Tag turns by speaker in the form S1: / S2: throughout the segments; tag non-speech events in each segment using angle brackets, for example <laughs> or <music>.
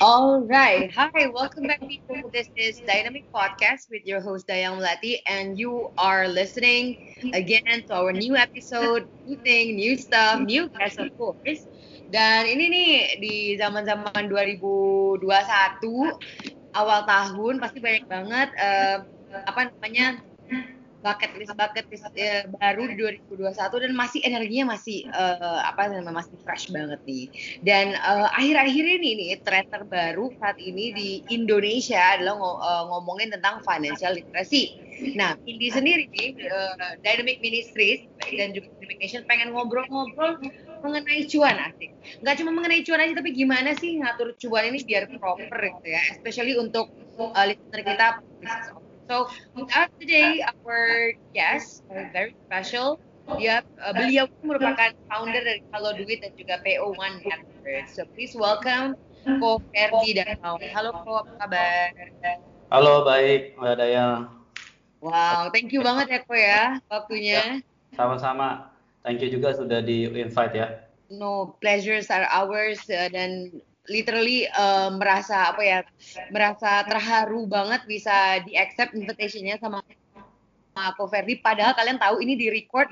S1: All right. Hi, welcome back, people. This is Dynamic Podcast with your host, Dayang Melati, and you are listening again to our new episode, new thing, new stuff, new guest, of course. Dan ini nih, di zaman-zaman 2021, awal tahun, pasti banyak banget, uh, apa namanya, bucket list bucket list uh, baru di 2021 dan masih energinya masih uh, apa namanya masih fresh banget nih. Dan uh, akhir-akhir ini nih tren terbaru saat ini di Indonesia adalah ng uh, ngomongin tentang financial literacy. Nah, Indi sendiri nih uh, Dynamic Ministries dan juga Dynamic Nation pengen ngobrol-ngobrol mengenai cuan asik. Nggak cuma mengenai cuan aja tapi gimana sih ngatur cuan ini biar proper gitu ya, especially untuk uh, listener kita So with us today, our guest, very special. Dia, uh, beliau merupakan founder dari Halo Duit dan juga PO1 Network. So please welcome Ko Ferdi Darmawan. Halo Ko, apa kabar?
S2: Halo, baik Mbak Daya.
S1: Wow, thank you banget ya Ko ya waktunya.
S2: Sama-sama. Thank you juga sudah di invite ya.
S1: No, pleasures are ours uh, dan literally uh, merasa apa ya merasa terharu banget bisa di accept invitationnya sama aku Ferdi padahal kalian tahu ini di record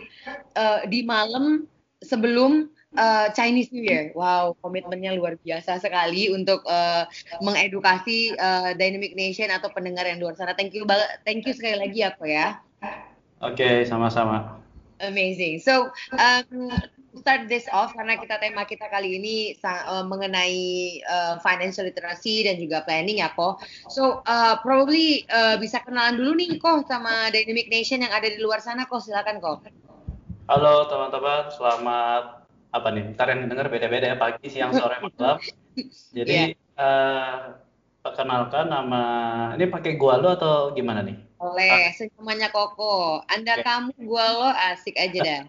S1: uh, di malam sebelum uh, Chinese New Year. Wow, komitmennya luar biasa sekali untuk uh, mengedukasi uh, Dynamic Nation atau pendengar yang luar sana. Thank you thank you sekali lagi aku ya.
S2: Oke, okay, sama-sama.
S1: Amazing. So, um, start this off karena kita tema kita kali ini uh, mengenai uh, financial literacy dan juga planning ya kok. So uh, probably uh, bisa kenalan dulu nih kok sama Dynamic Nation yang ada di luar sana kok silakan kok.
S2: Halo teman-teman, selamat apa nih? Ntar yang dengar beda-beda ya pagi, siang, sore, malam. <laughs> Jadi yeah. uh, perkenalkan nama ini pakai gua lo atau gimana nih?
S1: Oleh, senyumannya Koko. Anda okay. kamu gua lo asik aja dah.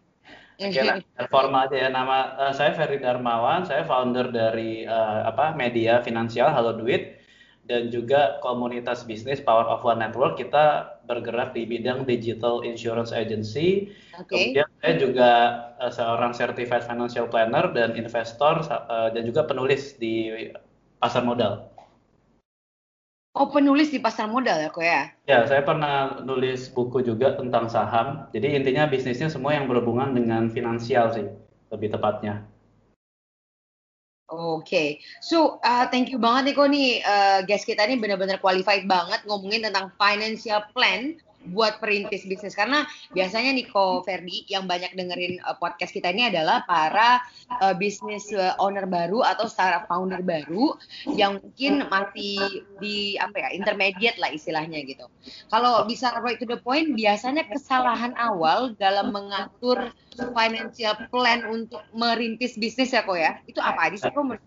S2: Oke lah, formal aja ya. Nama uh, saya Ferry Darmawan, saya founder dari uh, apa media finansial Halo Duit dan juga komunitas bisnis Power of One Network. Kita bergerak di bidang digital insurance agency. Okay. Kemudian saya juga uh, seorang certified financial planner dan investor uh, dan juga penulis di pasar modal.
S1: Oh penulis di pasar modal ya kok ya?
S2: Ya saya pernah nulis buku juga tentang saham. Jadi intinya bisnisnya semua yang berhubungan dengan finansial sih lebih tepatnya.
S1: Oke, okay. so uh, thank you banget nih kok nih uh, guest kita ini benar-benar qualified banget ngomongin tentang financial plan buat perintis bisnis. Karena biasanya Niko Ferdi yang banyak dengerin uh, podcast kita ini adalah para uh, bisnis uh, owner baru atau startup founder baru yang mungkin masih di apa ya intermediate lah istilahnya gitu. Kalau bisa right to the point biasanya kesalahan awal dalam mengatur financial plan untuk merintis bisnis ya kok ya? Itu apa aja sih kok menurut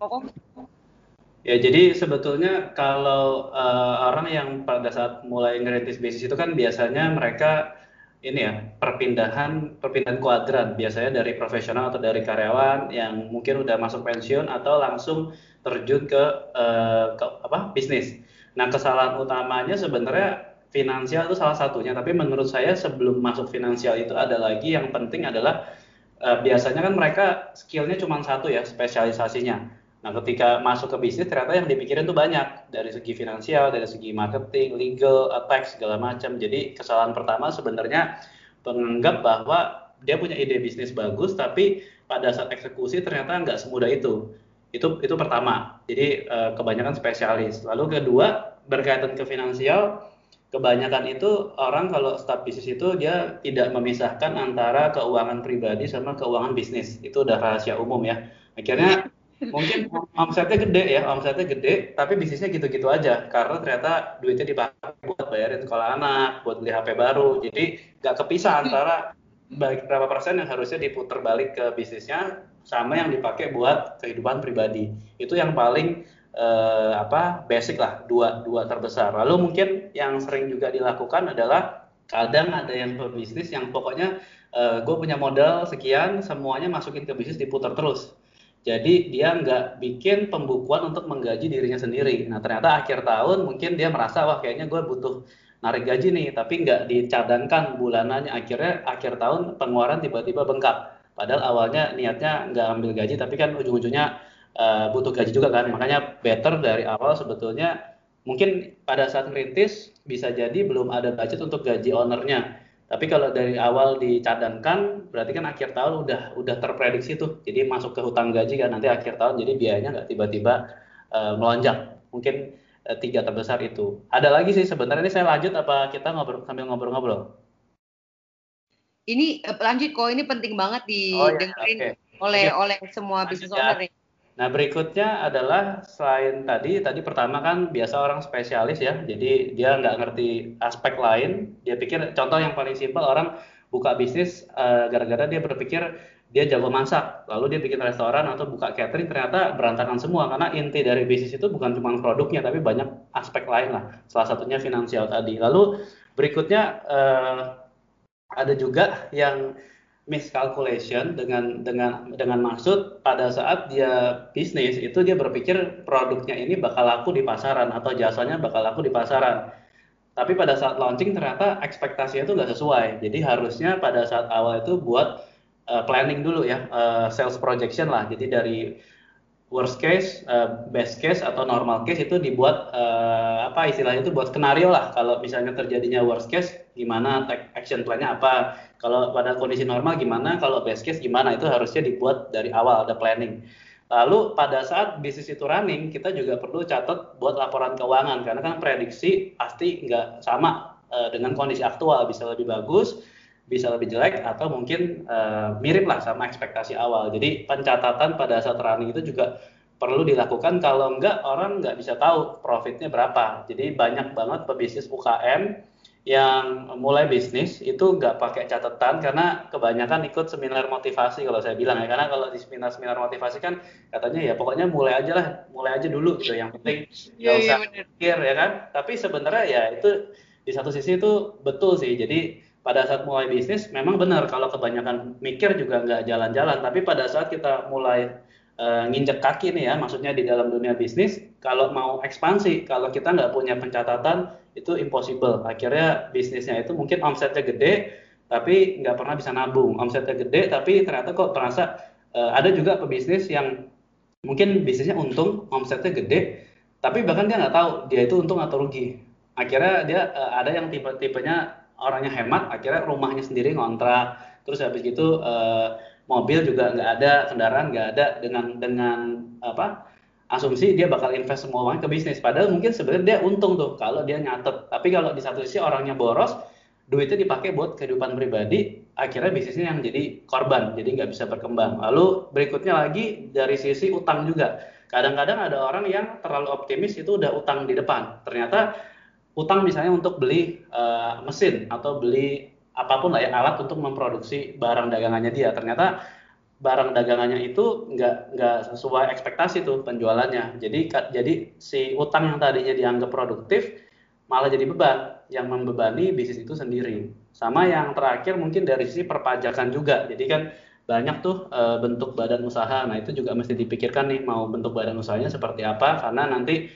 S2: Ya, jadi sebetulnya kalau uh, orang yang pada saat mulai ngerintis bisnis itu kan biasanya mereka ini ya perpindahan perpindahan kuadran. Biasanya dari profesional atau dari karyawan yang mungkin udah masuk pensiun atau langsung terjun ke, uh, ke apa bisnis. Nah kesalahan utamanya sebenarnya finansial itu salah satunya, tapi menurut saya sebelum masuk finansial itu ada lagi yang penting adalah uh, biasanya kan mereka skillnya cuma satu ya spesialisasinya Nah, ketika masuk ke bisnis ternyata yang dipikirin tuh banyak dari segi finansial, dari segi marketing, legal, tax segala macam. Jadi kesalahan pertama sebenarnya menganggap bahwa dia punya ide bisnis bagus, tapi pada saat eksekusi ternyata nggak semudah itu. Itu itu pertama. Jadi eh, kebanyakan spesialis. Lalu kedua berkaitan ke finansial, kebanyakan itu orang kalau start bisnis itu dia tidak memisahkan antara keuangan pribadi sama keuangan bisnis. Itu udah rahasia umum ya. Akhirnya mungkin omsetnya gede ya, omsetnya gede, tapi bisnisnya gitu-gitu aja. Karena ternyata duitnya dipakai buat bayarin sekolah anak, buat beli HP baru. Jadi nggak kepisah antara berapa persen yang harusnya diputar balik ke bisnisnya sama yang dipakai buat kehidupan pribadi. Itu yang paling eh, apa basic lah dua dua terbesar. Lalu mungkin yang sering juga dilakukan adalah kadang ada yang berbisnis yang pokoknya eh, gue punya modal sekian semuanya masukin ke bisnis diputar terus. Jadi dia nggak bikin pembukuan untuk menggaji dirinya sendiri. Nah ternyata akhir tahun mungkin dia merasa wah kayaknya gue butuh narik gaji nih, tapi nggak dicadangkan bulanannya. Akhirnya akhir tahun pengeluaran tiba-tiba bengkak. Padahal awalnya niatnya nggak ambil gaji, tapi kan ujung-ujungnya uh, butuh gaji juga kan makanya better dari awal sebetulnya mungkin pada saat kritis bisa jadi belum ada budget untuk gaji ownernya tapi kalau dari awal dicadangkan berarti kan akhir tahun udah udah terprediksi tuh. Jadi masuk ke hutang gaji kan nanti akhir tahun jadi biayanya nggak tiba-tiba uh, melonjak. Mungkin uh, tiga terbesar itu. Ada lagi sih sebenarnya. Ini saya lanjut apa kita ngobrol sambil ngobrol-ngobrol?
S1: Ini lanjut kok. Ini penting banget didengerin oh, ya, okay. oleh oleh semua bisnis owner nih
S2: Nah, berikutnya adalah selain tadi, tadi pertama kan biasa orang spesialis ya, jadi dia nggak ngerti aspek lain. Dia pikir, contoh yang paling simpel, orang buka bisnis eh, gara-gara dia berpikir dia jago masak, lalu dia bikin restoran atau buka catering, ternyata berantakan semua. Karena inti dari bisnis itu bukan cuma produknya, tapi banyak aspek lain lah. Salah satunya finansial tadi. Lalu berikutnya uh, ada juga yang miscalculation dengan dengan dengan maksud pada saat dia bisnis itu dia berpikir produknya ini bakal laku di pasaran atau jasanya bakal laku di pasaran. Tapi pada saat launching ternyata ekspektasinya itu nggak sesuai. Jadi harusnya pada saat awal itu buat uh, planning dulu ya, uh, sales projection lah. Jadi dari worst case, uh, best case atau normal case itu dibuat uh, apa istilahnya itu buat skenario lah. Kalau misalnya terjadinya worst case, gimana action plan-nya apa? Kalau pada kondisi normal gimana? Kalau best case gimana? Itu harusnya dibuat dari awal ada planning. Lalu pada saat bisnis itu running, kita juga perlu catat buat laporan keuangan karena kan prediksi pasti nggak sama uh, dengan kondisi aktual, bisa lebih bagus, bisa lebih jelek atau mungkin uh, mirip lah sama ekspektasi awal. Jadi pencatatan pada saat running itu juga perlu dilakukan. Kalau enggak orang nggak bisa tahu profitnya berapa. Jadi banyak banget pebisnis UKM yang mulai bisnis itu nggak pakai catatan karena kebanyakan ikut seminar motivasi kalau saya bilang ya. Karena kalau di seminar seminar motivasi kan katanya ya pokoknya mulai aja lah mulai aja dulu gitu. Yang penting nggak yeah, usah mikir ya kan? Tapi sebenarnya ya itu di satu sisi itu betul sih. Jadi pada saat mulai bisnis memang benar kalau kebanyakan mikir juga nggak jalan-jalan. Tapi pada saat kita mulai uh, nginjek kaki nih ya maksudnya di dalam dunia bisnis kalau mau ekspansi kalau kita nggak punya pencatatan itu impossible. Akhirnya bisnisnya itu mungkin omsetnya gede tapi nggak pernah bisa nabung. Omsetnya gede tapi ternyata kok terasa uh, ada juga pebisnis yang mungkin bisnisnya untung omsetnya gede tapi bahkan dia nggak tahu dia itu untung atau rugi. Akhirnya dia uh, ada yang tipe-tipenya orangnya hemat akhirnya rumahnya sendiri ngontrak. Terus habis gitu uh, mobil juga nggak ada kendaraan nggak ada dengan dengan apa asumsi dia bakal invest semua uangnya ke bisnis. Padahal mungkin sebenarnya dia untung tuh kalau dia nyatet. Tapi kalau di satu sisi orangnya boros duitnya dipakai buat kehidupan pribadi akhirnya bisnisnya yang jadi korban jadi nggak bisa berkembang. Lalu berikutnya lagi dari sisi utang juga. Kadang-kadang ada orang yang terlalu optimis itu udah utang di depan. Ternyata utang misalnya untuk beli uh, mesin atau beli apa pun lah ya alat untuk memproduksi barang dagangannya dia. Ternyata barang dagangannya itu nggak nggak sesuai ekspektasi tuh penjualannya. Jadi jadi si utang yang tadinya dianggap produktif malah jadi beban. Yang membebani bisnis itu sendiri. Sama yang terakhir mungkin dari sisi perpajakan juga. Jadi kan banyak tuh e, bentuk badan usaha. Nah itu juga mesti dipikirkan nih mau bentuk badan usahanya seperti apa. Karena nanti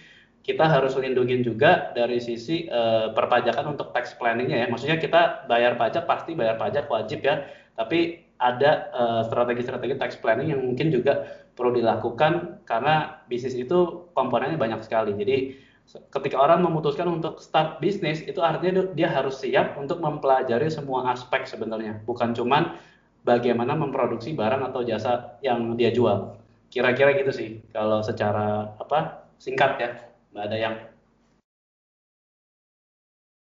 S2: kita harus lindungin juga dari sisi uh, perpajakan untuk tax planningnya ya. Maksudnya kita bayar pajak pasti bayar pajak wajib ya, tapi ada eh, strategi-strategi uh, tax planning yang mungkin juga perlu dilakukan karena bisnis itu komponennya banyak sekali. Jadi ketika orang memutuskan untuk start bisnis itu artinya dia harus siap untuk mempelajari semua aspek sebenarnya, bukan cuman bagaimana memproduksi barang atau jasa yang dia jual. Kira-kira gitu sih kalau secara apa singkat ya nggak ada yang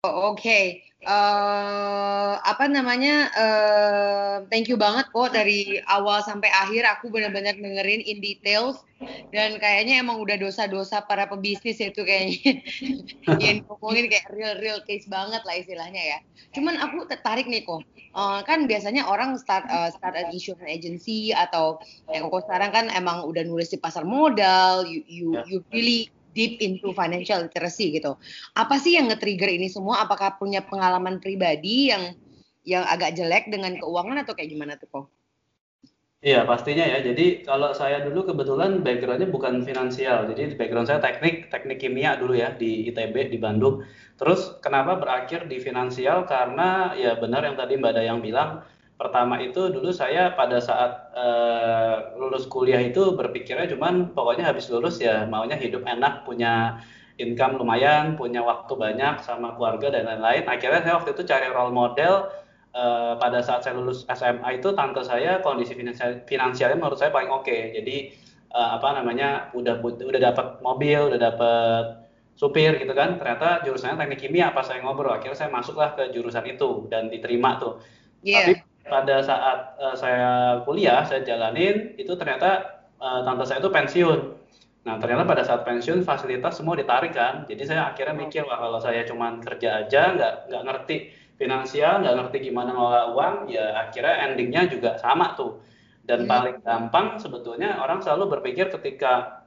S1: Oh, Oke, okay. uh, eh, apa namanya? Uh, thank you banget kok dari awal sampai akhir aku benar-benar dengerin in details dan kayaknya emang udah dosa-dosa para pebisnis itu kayaknya <laughs> yang ngomongin kayak real-real case banget lah istilahnya ya. Cuman aku tertarik nih kok, uh, kan biasanya orang start uh, start an insurance agency atau ya kok sekarang kan emang udah nulis di pasar modal, you you, ya. you really deep into financial literacy gitu. Apa sih yang nge-trigger ini semua? Apakah punya pengalaman pribadi yang yang agak jelek dengan keuangan atau kayak gimana tuh kok?
S2: Iya pastinya ya. Jadi kalau saya dulu kebetulan backgroundnya bukan finansial. Jadi background saya teknik, teknik kimia dulu ya di ITB di Bandung. Terus kenapa berakhir di finansial? Karena ya benar yang tadi Mbak Dayang bilang pertama itu dulu saya pada saat uh, lulus kuliah itu berpikirnya cuman pokoknya habis lulus ya maunya hidup enak punya income lumayan punya waktu banyak sama keluarga dan lain-lain akhirnya saya waktu itu cari role model uh, pada saat saya lulus SMA itu tante saya kondisi finansial finansialnya menurut saya paling oke okay. jadi uh, apa namanya udah udah dapat mobil udah dapat supir gitu kan ternyata jurusannya teknik kimia pas saya ngobrol akhirnya saya masuklah ke jurusan itu dan diterima tuh yeah. tapi pada saat uh, saya kuliah saya jalanin itu ternyata uh, tante saya itu pensiun. Nah ternyata pada saat pensiun fasilitas semua ditarik kan. Jadi saya akhirnya mikir wah kalau saya cuma kerja aja nggak nggak ngerti finansial nggak ngerti gimana ngelola uang ya akhirnya endingnya juga sama tuh. Dan hmm. paling gampang sebetulnya orang selalu berpikir ketika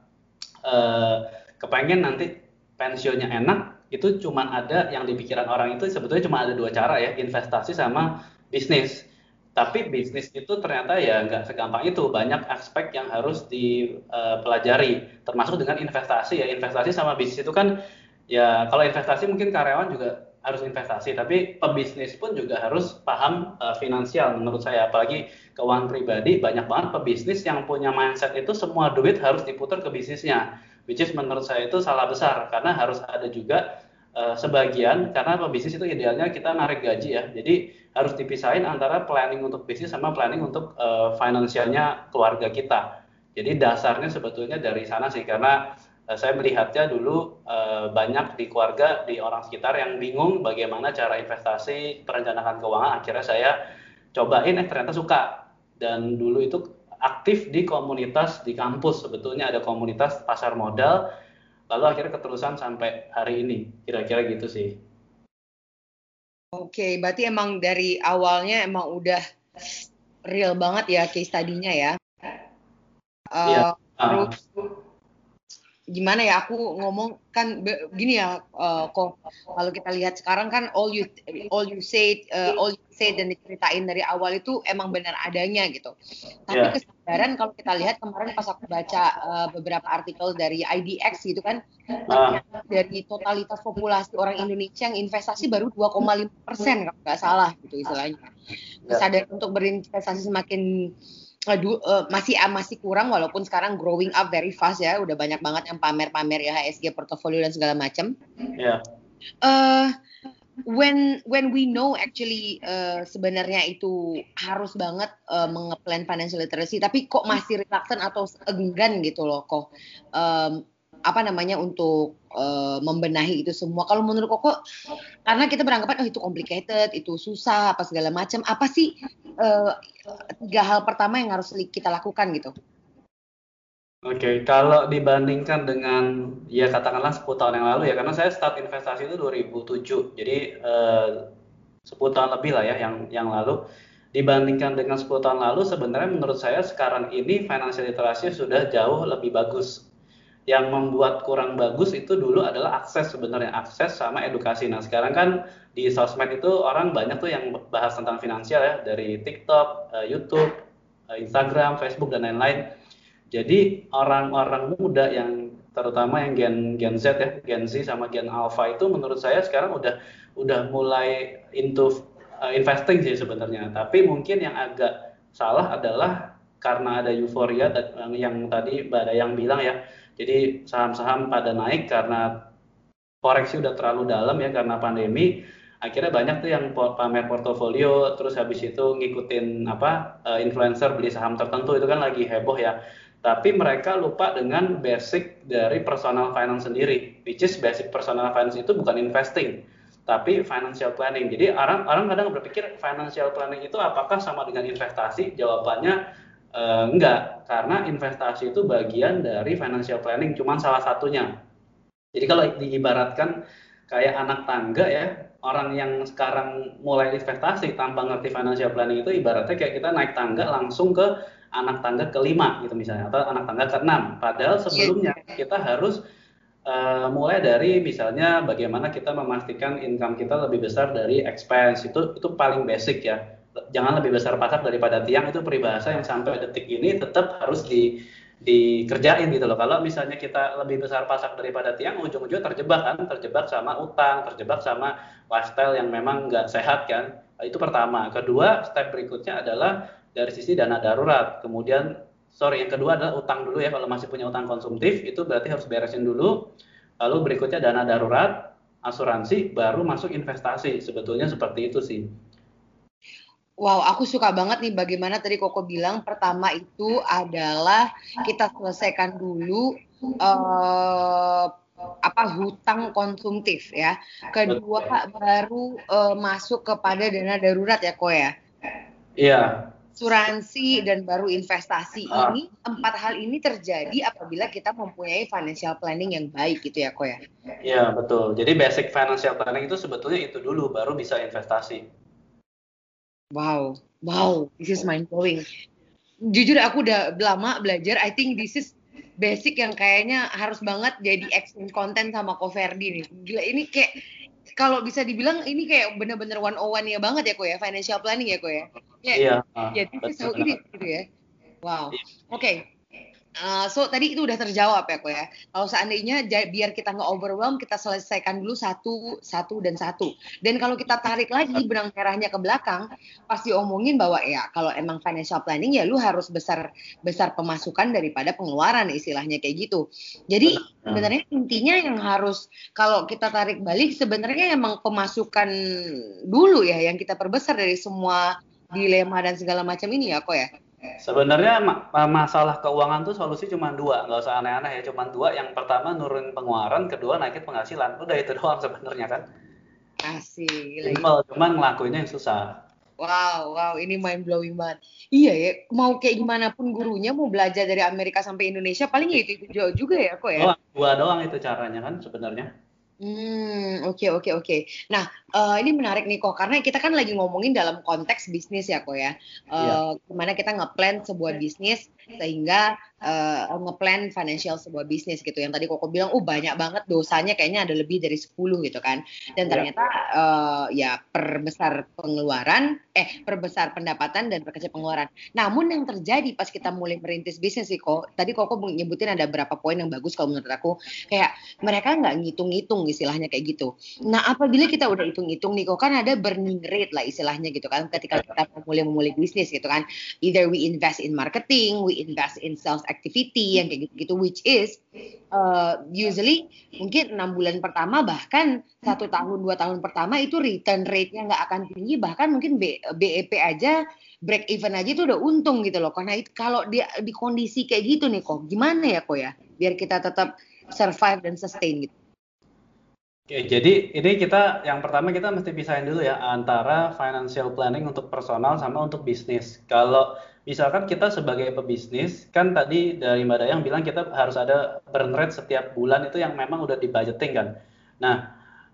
S2: uh, kepengen nanti pensiunnya enak itu cuma ada yang di pikiran orang itu sebetulnya cuma ada dua cara ya investasi sama bisnis tapi bisnis itu ternyata ya nggak segampang itu. Banyak aspek yang harus dipelajari termasuk dengan investasi ya. Investasi sama bisnis itu kan ya kalau investasi mungkin karyawan juga harus investasi tapi pebisnis pun juga harus paham uh, finansial menurut saya. Apalagi keuangan pribadi banyak banget pebisnis yang punya mindset itu semua duit harus diputar ke bisnisnya which is menurut saya itu salah besar. Karena harus ada juga uh, sebagian karena pebisnis itu idealnya kita narik gaji ya. Jadi harus dipisahin antara planning untuk bisnis sama planning untuk uh, finansialnya keluarga kita. Jadi dasarnya sebetulnya dari sana sih karena uh, saya melihatnya dulu uh, banyak di keluarga di orang sekitar yang bingung bagaimana cara investasi perencanaan keuangan. Akhirnya saya cobain eh ternyata suka. Dan dulu itu aktif di komunitas di kampus. Sebetulnya ada komunitas pasar modal. Lalu akhirnya keterusan sampai hari ini. Kira-kira gitu sih.
S1: Oke, berarti emang dari awalnya emang udah real banget ya case tadinya ya. Uh, uh. Terus gimana ya aku ngomong kan gini ya uh, kok kalau kita lihat sekarang kan all you all you say uh, all you say dan diceritain dari awal itu emang benar adanya gitu. Tapi yeah. kesadaran kalau kita lihat kemarin pas aku baca uh, beberapa artikel dari IDX gitu kan uh. dari totalitas populasi orang Indonesia yang investasi baru 2,5 persen kalau nggak salah gitu istilahnya. Ya. Kesadaran yeah. untuk berinvestasi semakin aduh uh, masih uh, masih kurang walaupun sekarang growing up very fast ya udah banyak banget yang pamer-pamer ya HSG portofolio dan segala macam.
S2: Yeah.
S1: Uh, when when we know actually uh, sebenarnya itu harus banget uh, mengeplan financial literacy tapi kok masih reluctant atau enggan gitu loh kok um, apa namanya untuk uh, membenahi itu semua. Kalau menurut Koko, karena kita beranggapan oh itu complicated, itu susah, apa segala macam. Apa sih uh, tiga hal pertama yang harus kita lakukan gitu?
S2: Oke, okay, kalau dibandingkan dengan ya katakanlah 10 tahun yang lalu ya, karena saya start investasi itu 2007, jadi eh, 10 tahun lebih lah ya yang yang lalu. Dibandingkan dengan 10 tahun lalu, sebenarnya menurut saya sekarang ini financial literasi sudah jauh lebih bagus yang membuat kurang bagus itu dulu adalah akses sebenarnya akses sama edukasi. Nah sekarang kan di sosmed itu orang banyak tuh yang bahas tentang finansial ya dari TikTok, uh, YouTube, uh, Instagram, Facebook dan lain-lain. Jadi orang-orang muda yang terutama yang Gen Gen Z ya, Gen Z sama Gen Alpha itu menurut saya sekarang udah udah mulai into uh, investing sih sebenarnya. Tapi mungkin yang agak salah adalah karena ada euforia yang tadi Mbak yang bilang ya jadi saham-saham pada naik karena koreksi udah terlalu dalam ya karena pandemi. Akhirnya banyak tuh yang pamer portofolio, terus habis itu ngikutin apa eh, influencer beli saham tertentu itu kan lagi heboh ya. Tapi mereka lupa dengan basic dari personal finance sendiri, which is basic personal finance itu bukan investing, tapi financial planning. Jadi orang orang kadang berpikir financial planning itu apakah sama dengan investasi? Jawabannya eh, enggak, karena investasi itu bagian dari financial planning, cuma salah satunya. Jadi kalau diibaratkan kayak anak tangga ya, orang yang sekarang mulai investasi tanpa ngerti financial planning itu ibaratnya kayak kita naik tangga langsung ke anak tangga kelima gitu misalnya atau anak tangga keenam. Padahal iya. sebelumnya kita harus uh, mulai dari misalnya bagaimana kita memastikan income kita lebih besar dari expense itu itu paling basic ya. Jangan lebih besar pasak daripada tiang itu peribahasa yang sampai detik ini tetap harus di dikerjain gitu loh. Kalau misalnya kita lebih besar pasak daripada tiang, ujung-ujungnya terjebak kan, terjebak sama utang, terjebak sama lifestyle yang memang nggak sehat kan. Itu pertama. Kedua, step berikutnya adalah dari sisi dana darurat. Kemudian, sorry, yang kedua adalah utang dulu ya. Kalau masih punya utang konsumtif, itu berarti harus beresin dulu. Lalu berikutnya dana darurat, asuransi, baru masuk investasi. Sebetulnya seperti itu sih.
S1: Wow, aku suka banget nih bagaimana tadi Koko bilang pertama itu adalah kita selesaikan dulu uh, apa hutang konsumtif ya. Kedua baru uh, masuk kepada dana darurat ya Ko ya.
S2: Iya.
S1: Asuransi dan baru investasi uh. ini empat hal ini terjadi apabila kita mempunyai financial planning yang baik gitu ya Ko ya.
S2: Iya betul. Jadi basic financial planning itu sebetulnya itu dulu baru bisa investasi.
S1: Wow, wow, this is mind blowing. Jujur aku udah lama belajar. I think this is basic yang kayaknya harus banget jadi exchange content sama Koverdi nih. Gila ini kayak kalau bisa dibilang ini kayak bener-bener one on one ya banget ya kok ya financial planning ya kok ya.
S2: Ya, iya.
S1: Ya, this is how it is gitu ya. Wow. Iya. Oke. Okay. Uh, so tadi itu udah terjawab ya kok ya. Kalau seandainya biar kita nggak overwhelm, kita selesaikan dulu satu, satu dan satu. Dan kalau kita tarik lagi benang merahnya ke belakang, pasti omongin bahwa ya kalau emang financial planning ya lu harus besar besar pemasukan daripada pengeluaran istilahnya kayak gitu. Jadi sebenarnya intinya yang harus kalau kita tarik balik sebenarnya emang pemasukan dulu ya yang kita perbesar dari semua dilema dan segala macam ini ya kok ya.
S2: Sebenarnya masalah keuangan tuh solusi cuma dua, nggak usah aneh-aneh ya, cuma dua. Yang pertama nurunin pengeluaran, kedua naikin penghasilan. Udah itu <laughs> doang sebenarnya kan.
S1: Asik.
S2: Simpel, cuman ngelakuinnya yang susah.
S1: Wow, wow, ini mind blowing banget. Iya ya, mau kayak gimana pun gurunya mau belajar dari Amerika sampai Indonesia paling ya itu, itu jauh juga ya kok ya.
S2: Oh, dua doang itu caranya kan sebenarnya.
S1: Hmm, oke oke oke. Nah, uh, ini menarik nih kok karena kita kan lagi ngomongin dalam konteks bisnis ya kok ya. Uh, yeah. Gimana kita ngeplan sebuah bisnis sehingga uh, ngeplan financial sebuah bisnis gitu. Yang tadi Koko bilang, "Uh, banyak banget dosanya kayaknya ada lebih dari 10 gitu kan." Dan iya. ternyata uh, ya perbesar pengeluaran, eh perbesar pendapatan dan perkecil pengeluaran. Namun yang terjadi pas kita mulai merintis bisnis sih kok, tadi Koko nyebutin ada berapa poin yang bagus kalau menurut aku. Kayak mereka nggak ngitung-ngitung istilahnya kayak gitu. Nah, apabila kita udah hitung-hitung nih kok kan ada burning rate lah istilahnya gitu kan ketika kita mulai memulai bisnis gitu kan. Either we invest in marketing, we invest in sales activity yang kayak gitu-gitu which is uh, usually mungkin enam bulan pertama bahkan satu tahun dua tahun pertama itu return rate-nya nggak akan tinggi bahkan mungkin BEP aja break even aja itu udah untung gitu loh. Karena itu kalau di, di kondisi kayak gitu nih kok gimana ya kok ya? Biar kita tetap survive dan sustain gitu
S2: Oke, jadi ini kita yang pertama kita mesti pisahin dulu ya antara financial planning untuk personal sama untuk bisnis. Kalau misalkan kita sebagai pebisnis kan tadi dari Mbak Dayang bilang kita harus ada burn rate setiap bulan itu yang memang udah dibudgeting kan. Nah,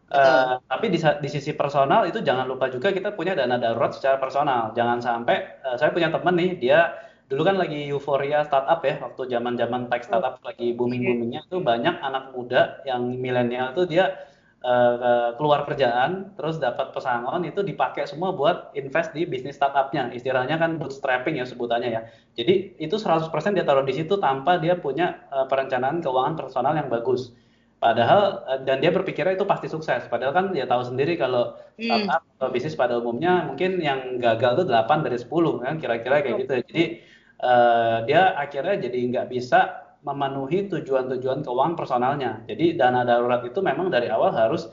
S2: uh, tapi di, di sisi personal itu jangan lupa juga kita punya dana darurat secara personal. Jangan sampai uh, saya punya teman nih dia dulu kan lagi euforia startup ya waktu zaman-zaman tech startup lagi booming-boomingnya itu banyak anak muda yang milenial tuh dia uh, keluar kerjaan terus dapat pesangon itu dipakai semua buat invest di bisnis startupnya. Istilahnya kan bootstrapping ya sebutannya ya. Jadi itu 100% dia taruh di situ tanpa dia punya uh, perencanaan keuangan personal yang bagus. Padahal uh, dan dia berpikirnya itu pasti sukses. Padahal kan dia tahu sendiri kalau hmm. startup hmm. atau bisnis pada umumnya mungkin yang gagal itu 8 dari 10 kan kira-kira kayak gitu. Jadi uh, dia akhirnya jadi nggak bisa memenuhi tujuan-tujuan keuangan personalnya. Jadi dana darurat itu memang dari awal harus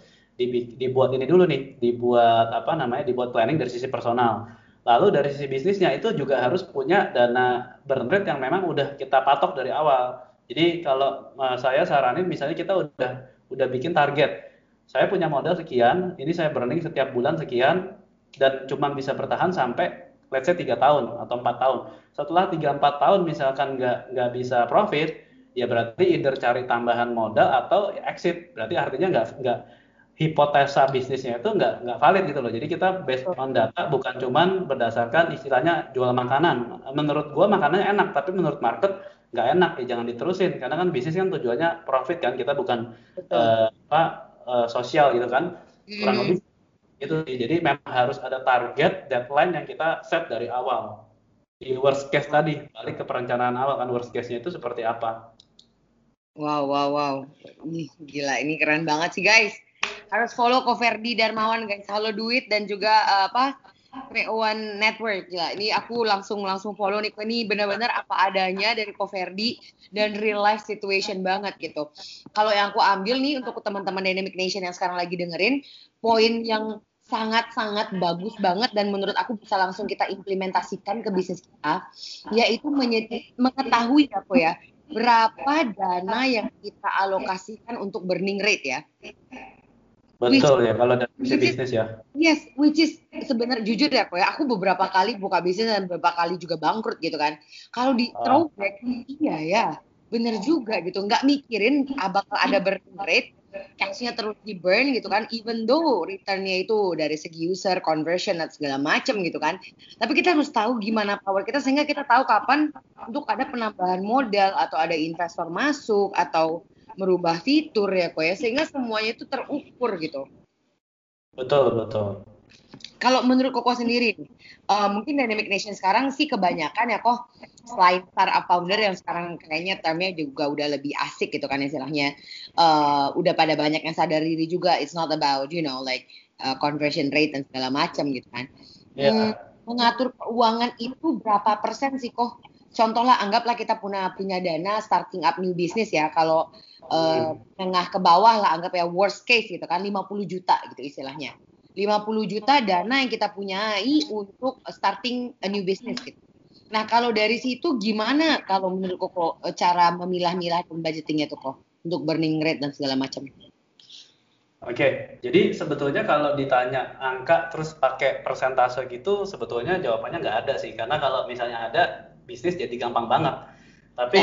S2: dibuat ini dulu nih, dibuat apa namanya, dibuat planning dari sisi personal. Lalu dari sisi bisnisnya itu juga harus punya dana burn rate yang memang udah kita patok dari awal. Jadi kalau uh, saya saranin misalnya kita udah udah bikin target saya punya modal sekian, ini saya burning setiap bulan sekian, dan cuma bisa bertahan sampai let's say tiga tahun atau empat tahun. Setelah tiga empat tahun misalkan nggak nggak bisa profit, ya berarti either cari tambahan modal atau exit. Berarti artinya nggak nggak hipotesa bisnisnya itu nggak nggak valid gitu loh. Jadi kita based on data bukan cuman berdasarkan istilahnya jual makanan. Menurut gua makanannya enak, tapi menurut market nggak enak ya jangan diterusin karena kan bisnis kan tujuannya profit kan kita bukan uh, apa uh, sosial gitu kan kurang lebih itu jadi memang harus ada target deadline yang kita set dari awal. Di worst case tadi balik ke perencanaan awal kan worst case-nya itu seperti apa.
S1: Wow wow wow. Ini gila ini keren banget sih guys. Harus follow Koverdi Darmawan guys. Halo duit dan juga uh, apa One Network ya. Ini aku langsung langsung follow nih. Ini benar-benar apa adanya dari Koverdi dan real life situation banget gitu. Kalau yang aku ambil nih untuk teman-teman Dynamic Nation yang sekarang lagi dengerin, poin yang sangat-sangat bagus banget dan menurut aku bisa langsung kita implementasikan ke bisnis kita, yaitu mengetahui apa ya berapa dana yang kita alokasikan untuk burning rate ya.
S2: Betul which, ya kalau dari sisi bisnis ya.
S1: Yes, which is sebenarnya jujur ya kok ya, aku beberapa kali buka bisnis dan beberapa kali juga bangkrut gitu kan. Kalau di oh. throwback, iya ya, bener juga gitu. Nggak mikirin bakal ada burn rate, cash-nya terus di burn gitu kan, even though return-nya itu dari segi user, conversion, dan segala macam gitu kan. Tapi kita harus tahu gimana power kita sehingga kita tahu kapan untuk ada penambahan modal atau ada investor masuk atau merubah fitur ya kok ya sehingga semuanya itu terukur gitu.
S2: Betul betul.
S1: Kalau menurut Koko sendiri, uh, mungkin Dynamic Nation sekarang sih kebanyakan ya kok selain startup founder yang sekarang kayaknya termnya juga udah lebih asik gitu kan istilahnya, uh, udah pada banyak yang sadar diri juga it's not about you know like uh, conversion rate dan segala macam gitu kan. Yeah. Hmm, mengatur keuangan itu berapa persen sih kok? Contohlah anggaplah kita punya punya dana starting up new business ya kalau uh, tengah ke bawah lah anggap ya worst case gitu kan 50 juta gitu istilahnya 50 juta dana yang kita punyai untuk starting a new business gitu. Nah kalau dari situ gimana kalau menurut Koko eh, cara memilah-milah budgetingnya tuh kok untuk burning rate dan segala macam?
S2: Oke, jadi sebetulnya kalau ditanya angka terus pakai persentase gitu, sebetulnya jawabannya nggak ada sih. Karena kalau misalnya ada, bisnis jadi gampang banget tapi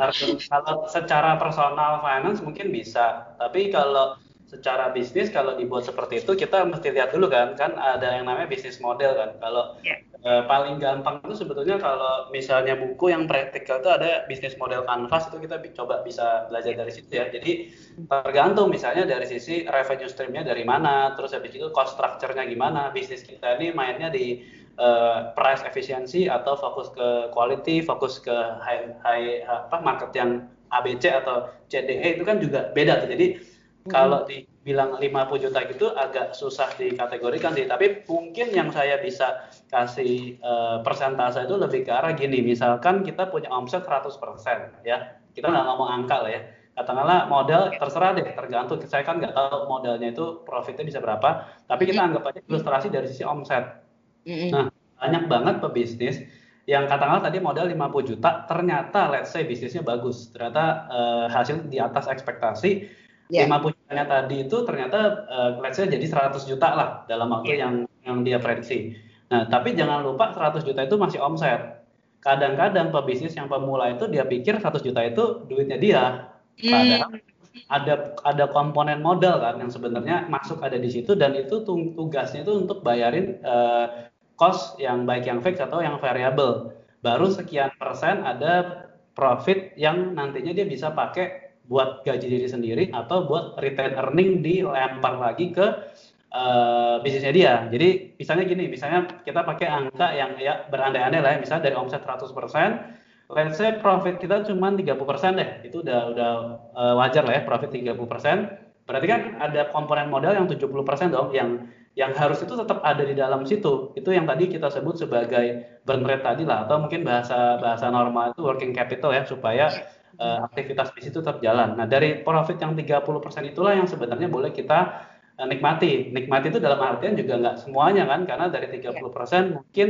S2: kalau secara personal finance mungkin bisa. Tapi kalau secara bisnis kalau dibuat seperti itu kita mesti lihat dulu kan kan ada yang namanya bisnis model kan kalau yeah. eh, paling gampang itu sebetulnya kalau misalnya buku yang praktikal itu ada bisnis model canvas itu kita coba bisa belajar dari situ ya jadi tergantung misalnya dari sisi revenue streamnya dari mana terus habis itu cost structure-nya gimana bisnis kita ini mainnya di uh, price efficiency atau fokus ke quality, fokus ke high, high apa market yang ABC atau CDE itu kan juga beda tuh. Jadi hmm. kalau dibilang 50 juta gitu agak susah dikategorikan sih. Tapi mungkin yang saya bisa kasih uh, persentase itu lebih ke arah gini. Misalkan kita punya omset 100% ya. Kita nggak ngomong angka lah ya. Katakanlah modal terserah deh, tergantung. Saya kan nggak tahu modalnya itu profitnya bisa berapa. Tapi kita anggap aja ilustrasi dari sisi omset Mm-hmm. Nah, banyak banget pebisnis yang katakanlah tadi modal 50 juta, ternyata let's say bisnisnya bagus, ternyata uh, hasil di atas ekspektasi. Yeah. 50 jutanya tadi itu ternyata uh, let's say jadi 100 juta lah dalam waktu yeah. yang yang dia prediksi. Nah, tapi jangan lupa 100 juta itu masih omset. Kadang-kadang pebisnis yang pemula itu dia pikir 100 juta itu duitnya dia. Padahal mm. ada ada komponen modal kan yang sebenarnya masuk ada di situ dan itu tugasnya itu untuk bayarin uh, cost yang baik yang fix atau yang variable. Baru sekian persen ada profit yang nantinya dia bisa pakai buat gaji diri sendiri atau buat return earning dilempar lagi ke uh, bisnisnya dia. Jadi misalnya gini, misalnya kita pakai angka yang ya berandai-andai lah ya, misalnya dari omset 100%, let's say profit kita cuma 30% deh. Itu udah udah uh, wajar lah ya profit 30%. Berarti kan ada komponen modal yang 70% dong yang yang harus itu tetap ada di dalam situ. Itu yang tadi kita sebut sebagai burn rate tadi lah atau mungkin bahasa bahasa normal itu working capital ya supaya uh, aktivitas bisnis itu tetap jalan. Nah, dari profit yang 30% itulah yang sebenarnya boleh kita uh, nikmati. Nikmati itu dalam artian juga nggak semuanya kan karena dari 30% mungkin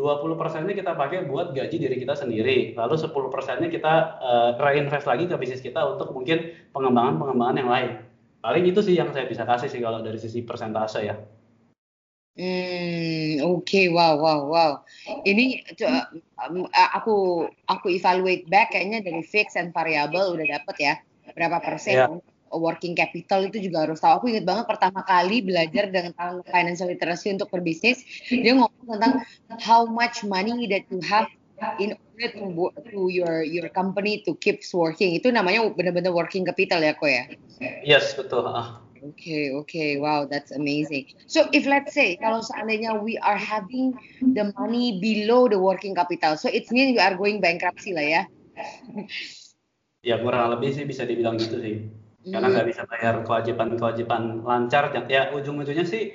S2: 20 persennya kita pakai buat gaji diri kita sendiri, lalu 10 persennya kita uh, reinvest lagi ke bisnis kita untuk mungkin pengembangan-pengembangan yang lain. Paling itu sih yang saya bisa kasih sih kalau dari sisi persentase ya.
S1: Hmm, oke, okay. wow, wow, wow. Ini um, aku aku evaluate back kayaknya dari fix and variable udah dapet ya berapa persen yeah. working capital itu juga harus tahu. Aku ingat banget pertama kali belajar dengan financial literacy untuk berbisnis, dia ngomong tentang how much money that you have in order to, to your your company to keep working. Itu namanya benar-benar working capital ya, kok ya?
S2: Yes, betul. Uh.
S1: Oke, okay, oke, okay. wow, that's amazing. So if let's say kalau seandainya we are having the money below the working capital, so it means we are going bankruptcy lah ya.
S2: ya kurang lebih sih bisa dibilang gitu sih. Karena hmm. nggak bisa bayar kewajiban-kewajiban lancar, ya ujung-ujungnya sih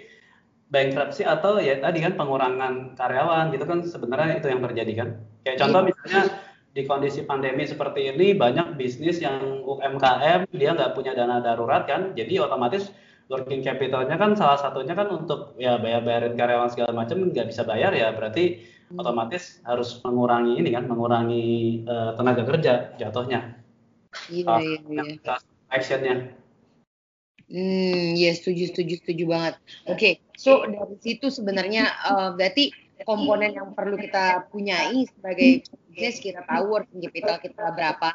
S2: bankruptcy atau ya tadi kan pengurangan karyawan gitu kan sebenarnya itu yang terjadi kan. Kayak contoh iya. misalnya di kondisi pandemi seperti ini banyak bisnis yang UMKM dia nggak punya dana darurat kan jadi otomatis working capitalnya kan salah satunya kan untuk ya bayar bayarin karyawan segala macam nggak bisa bayar ya berarti hmm. otomatis harus mengurangi ini kan mengurangi uh, tenaga kerja jatuhnya
S1: iya iya iya
S2: actionnya
S1: hmm ya setuju setuju setuju banget oke okay. So dari situ sebenarnya uh, berarti komponen yang perlu kita punyai sebagai bisnis kita tahu working capital kita berapa,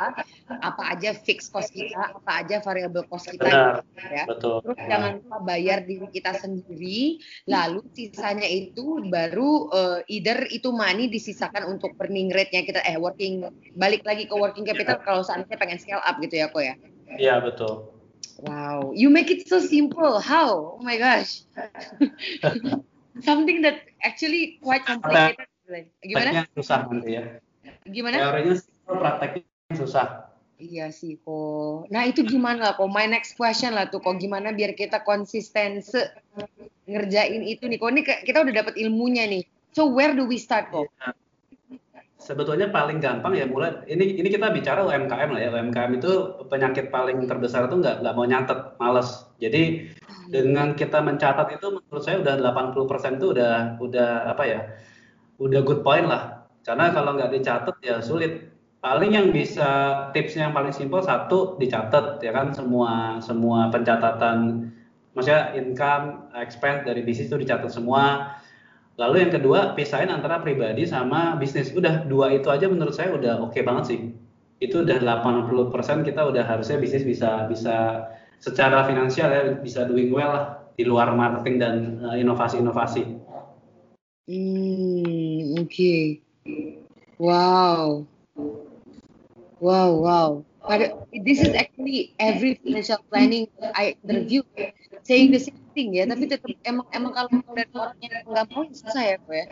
S1: apa aja fix cost kita, apa aja variable cost kita,
S2: Benar,
S1: ya. Betul. Terus jangan lupa bayar diri kita sendiri, lalu sisanya itu baru uh, either itu money disisakan untuk burning rate-nya kita, eh working balik lagi ke working capital kalau seandainya pengen scale up gitu ya, kok ya?
S2: Iya betul.
S1: Wow, you make it so simple. How? Oh my gosh. <laughs> something that actually quite complicated.
S2: Gimana? susah nanti ya.
S1: Gimana?
S2: Teorinya prakteknya susah.
S1: Iya sih kok. Nah itu gimana kok? My next question lah tuh kok gimana biar kita konsisten se ngerjain itu nih. Kok ini kita udah dapat ilmunya nih. So where do we start kok? Ya.
S2: Sebetulnya paling gampang ya mulai ini ini kita bicara UMKM lah ya. UMKM itu penyakit paling terbesar itu nggak nggak mau nyatet, males. Jadi dengan kita mencatat itu menurut saya udah 80% itu udah udah apa ya udah good point lah. Karena kalau nggak dicatat ya sulit. Paling yang bisa tipsnya yang paling simpel satu dicatat ya kan? Semua semua pencatatan maksudnya income expense dari bisnis itu dicatat semua lalu yang kedua pisahin antara pribadi sama bisnis udah dua itu aja menurut saya udah oke okay banget sih itu udah 80% kita udah harusnya bisnis bisa bisa secara finansial ya bisa doing well lah di luar marketing dan uh, inovasi-inovasi.
S1: Hmm, oke. Wow. Wow, wow. But this is actually every financial planning I interview saying the same thing ya, tapi tetap emang emang kalau dari orang yang nggak mau susah ya, ya.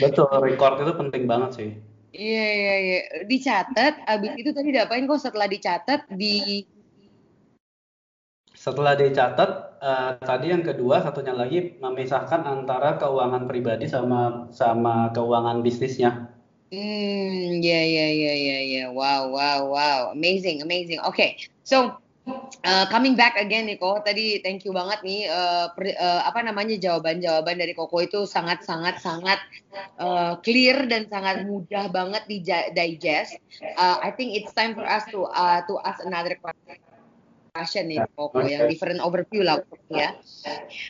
S2: Betul, record itu penting banget sih.
S1: Iya iya iya, dicatat. Abis itu tadi diapain kok setelah dicatat di
S2: setelah dicatat, uh, tadi yang kedua satunya lagi memisahkan antara keuangan pribadi sama sama keuangan bisnisnya.
S1: Hmm, ya ya ya ya ya. Wow wow wow. Amazing amazing. Oke. Okay. So Uh, coming back again Niko, tadi thank you banget nih uh, per, uh, apa namanya jawaban-jawaban dari Koko itu sangat sangat sangat uh, clear dan sangat mudah banget di digest. Uh, I think it's time for us to uh, to ask another question discussion nih Koko yang different overview lah ya.